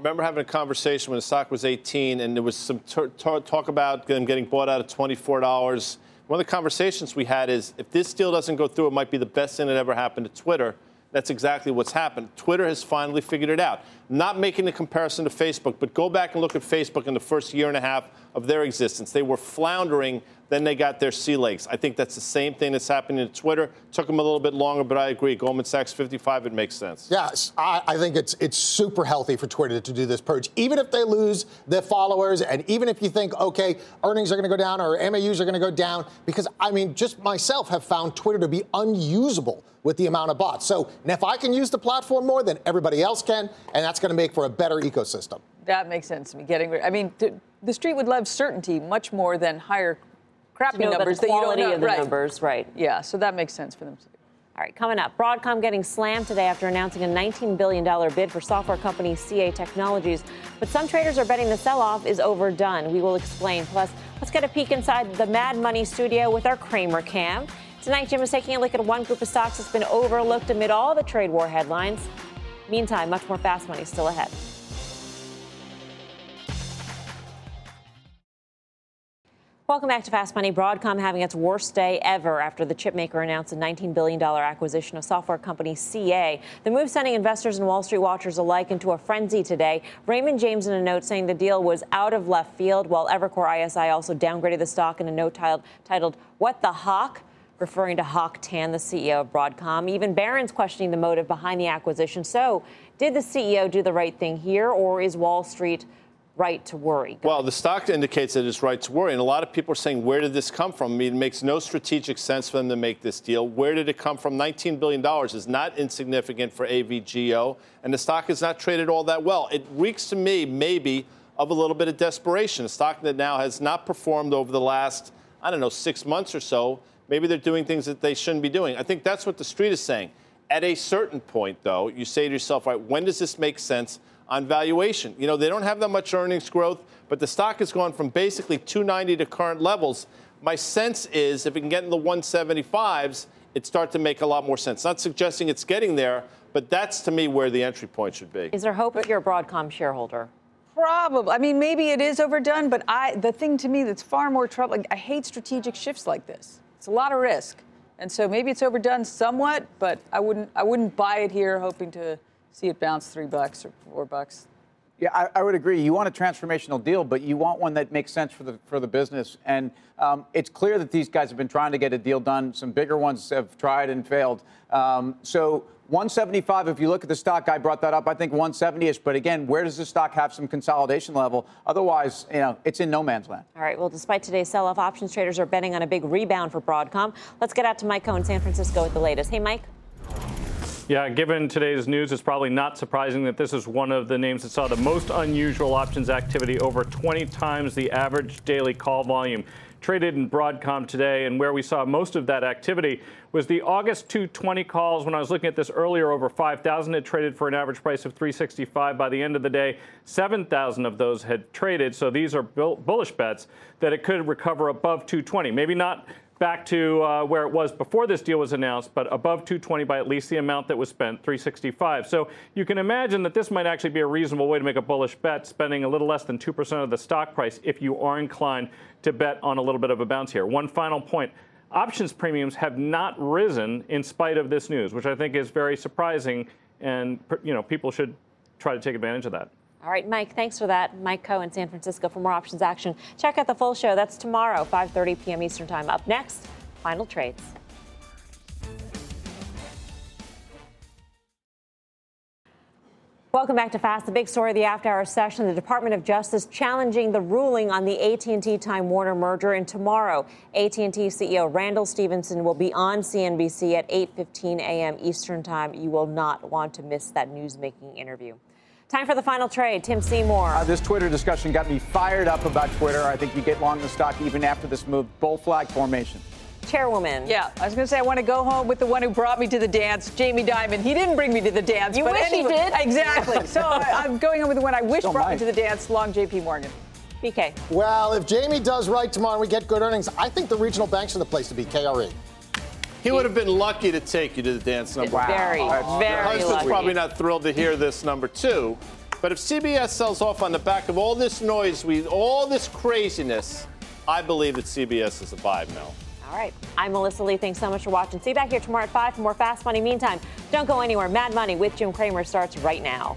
Speaker 3: Remember having a conversation when the stock was 18, and there was some talk about them getting bought out at $24. One of the conversations we had is if this deal doesn't go through, it might be the best thing that ever happened to Twitter. That's exactly what's happened. Twitter has finally figured it out. Not making a comparison to Facebook, but go back and look at Facebook in the first year and a half of their existence. They were floundering, then they got their sea legs. I think that's the same thing that's happening to Twitter. Took them a little bit longer, but I agree. Goldman Sachs 55, it makes sense.
Speaker 6: Yes, I, I think it's it's super healthy for Twitter to do this purge, even if they lose their followers, and even if you think, okay, earnings are going to go down or MAUs are going to go down, because I mean, just myself have found Twitter to be unusable with the amount of bots. So and if I can use the platform more than everybody else can, and that's going to make for a better ecosystem.
Speaker 5: That makes sense to me. Getting rid. I mean, th- the street would love certainty much more than higher crappy numbers
Speaker 1: the
Speaker 5: that you don't
Speaker 1: quality of the
Speaker 5: right.
Speaker 1: numbers, right?
Speaker 5: Yeah, so that makes sense for them. to do.
Speaker 1: All right, coming up, Broadcom getting slammed today after announcing a $19 billion bid for software company CA Technologies. But some traders are betting the sell off is overdone. We will explain. Plus, let's get a peek inside the Mad Money studio with our Cramer cam. Tonight, Jim is taking a look at one group of stocks that's been overlooked amid all the trade war headlines. Meantime, much more fast money still ahead. Welcome back to Fast Money. Broadcom having its worst day ever after the chipmaker announced a $19 billion acquisition of software company CA. The move sending investors and Wall Street watchers alike into a frenzy today. Raymond James in a note saying the deal was out of left field, while Evercore ISI also downgraded the stock in a note titled, titled What the Hawk? referring to Hock Tan, the CEO of Broadcom. Even Barron's questioning the motive behind the acquisition. So, did the CEO do the right thing here, or is Wall Street right to worry?
Speaker 3: Well, the stock indicates that it's right to worry, and a lot of people are saying, where did this come from? I mean, it makes no strategic sense for them to make this deal. Where did it come from? $19 billion is not insignificant for AVGO, and the stock is not traded all that well. It reeks to me, maybe, of a little bit of desperation. A stock that now has not performed over the last, I don't know, six months or so. Maybe they're doing things that they shouldn't be doing. I think that's what the street is saying. At a certain point, though, you say to yourself, right, when does this make sense on valuation? You know, they don't have that much earnings growth, but the stock has gone from basically 290 to current levels. My sense is if it can get in the 175s, it starts to make a lot more sense. Not suggesting it's getting there, but that's to me where the entry point should be.
Speaker 1: Is there hope if you're a Broadcom shareholder?
Speaker 5: Probably. I mean, maybe it is overdone, but I the thing to me that's far more troubling. I hate strategic shifts like this. It's a lot of risk. And so maybe it's overdone somewhat, but I wouldn't I wouldn't buy it here hoping to see it bounce three bucks or four bucks.
Speaker 4: Yeah, I, I, would agree. You want a transformational deal, but you want one that makes sense for the for the business. And um, it's clear that these guys have been trying to get a deal done. Some bigger ones have tried and failed. Um, so 175, if you look at the stock, I brought that up, I think 170-ish. But again, where does the stock have some consolidation level? Otherwise, you know, it's in no man's land.
Speaker 1: All right. Well, despite today's sell-off, options traders are betting on a big rebound for Broadcom. Let's get out to Mike Khouw in San Francisco with the latest. Hey, Mike.
Speaker 17: Yeah, given today's news, it's probably not surprising that this is one of the names that saw the most unusual options activity over 20 times the average daily call volume traded in Broadcom today. And where we saw most of that activity was the August 220 calls. When I was looking at this earlier, over 5,000 had traded for an average price of 365. By the end of the day, 7,000 of those had traded. So these are bullish bets that it could recover above 220. Maybe not back to uh, where it was before this deal was announced, but above 220 by at least the amount that was spent, 365. So you can imagine that this might actually be a reasonable way to make a bullish bet, spending a little less than 2% of the stock price if you are inclined to bet on a little bit of a bounce here. One final point. Options premiums have not risen in spite of this news, which I think is very surprising, and you know people should try to take advantage of that.
Speaker 1: All right, Mike, thanks for that. Mike Khouw in San Francisco for more options action. Check out the full show. That's tomorrow, 5:30 p.m. Eastern Time. Up next, final trades. Welcome back to Fast. The big story of the after-hour session: the Department of Justice challenging the ruling on the AT&T Time Warner merger. And tomorrow, AT&T CEO Randall Stephenson will be on CNBC at 8:15 a.m. Eastern Time. You will not want to miss that news-making interview. Time for the final trade. Tim Seymour.
Speaker 4: Uh, this Twitter discussion got me fired up about Twitter. I think you get long the stock even after this move. Bull flag formation.
Speaker 1: Chairwoman.
Speaker 5: Yeah, I was going to say I want to go home with the one who brought me to the dance, Jamie Dimon. He didn't bring me to the dance.
Speaker 1: You
Speaker 5: but
Speaker 1: wish
Speaker 5: anyway,
Speaker 1: he did.
Speaker 5: Exactly. [LAUGHS] so I, am going home with the one I wish
Speaker 4: Still
Speaker 5: brought
Speaker 4: might.
Speaker 5: me to the dance. Long J.P. Morgan.
Speaker 1: BK.
Speaker 6: Well, if Jamie does right tomorrow and we get good earnings, I think the regional banks are the place to be. KRE.
Speaker 3: He would have been lucky to take you to the dance number.
Speaker 1: Wow. Very, very
Speaker 3: Your husband's
Speaker 1: lucky.
Speaker 3: probably not thrilled to hear this number two. But if CBS sells off on the back of all this noise, we all this craziness, I believe that CBS is a buy, Mel.
Speaker 1: All right. I'm Melissa Lee. Thanks so much for watching. See you back here tomorrow at 5 for more Fast Money. Meantime, don't go anywhere. Mad Money with Jim Cramer starts right now.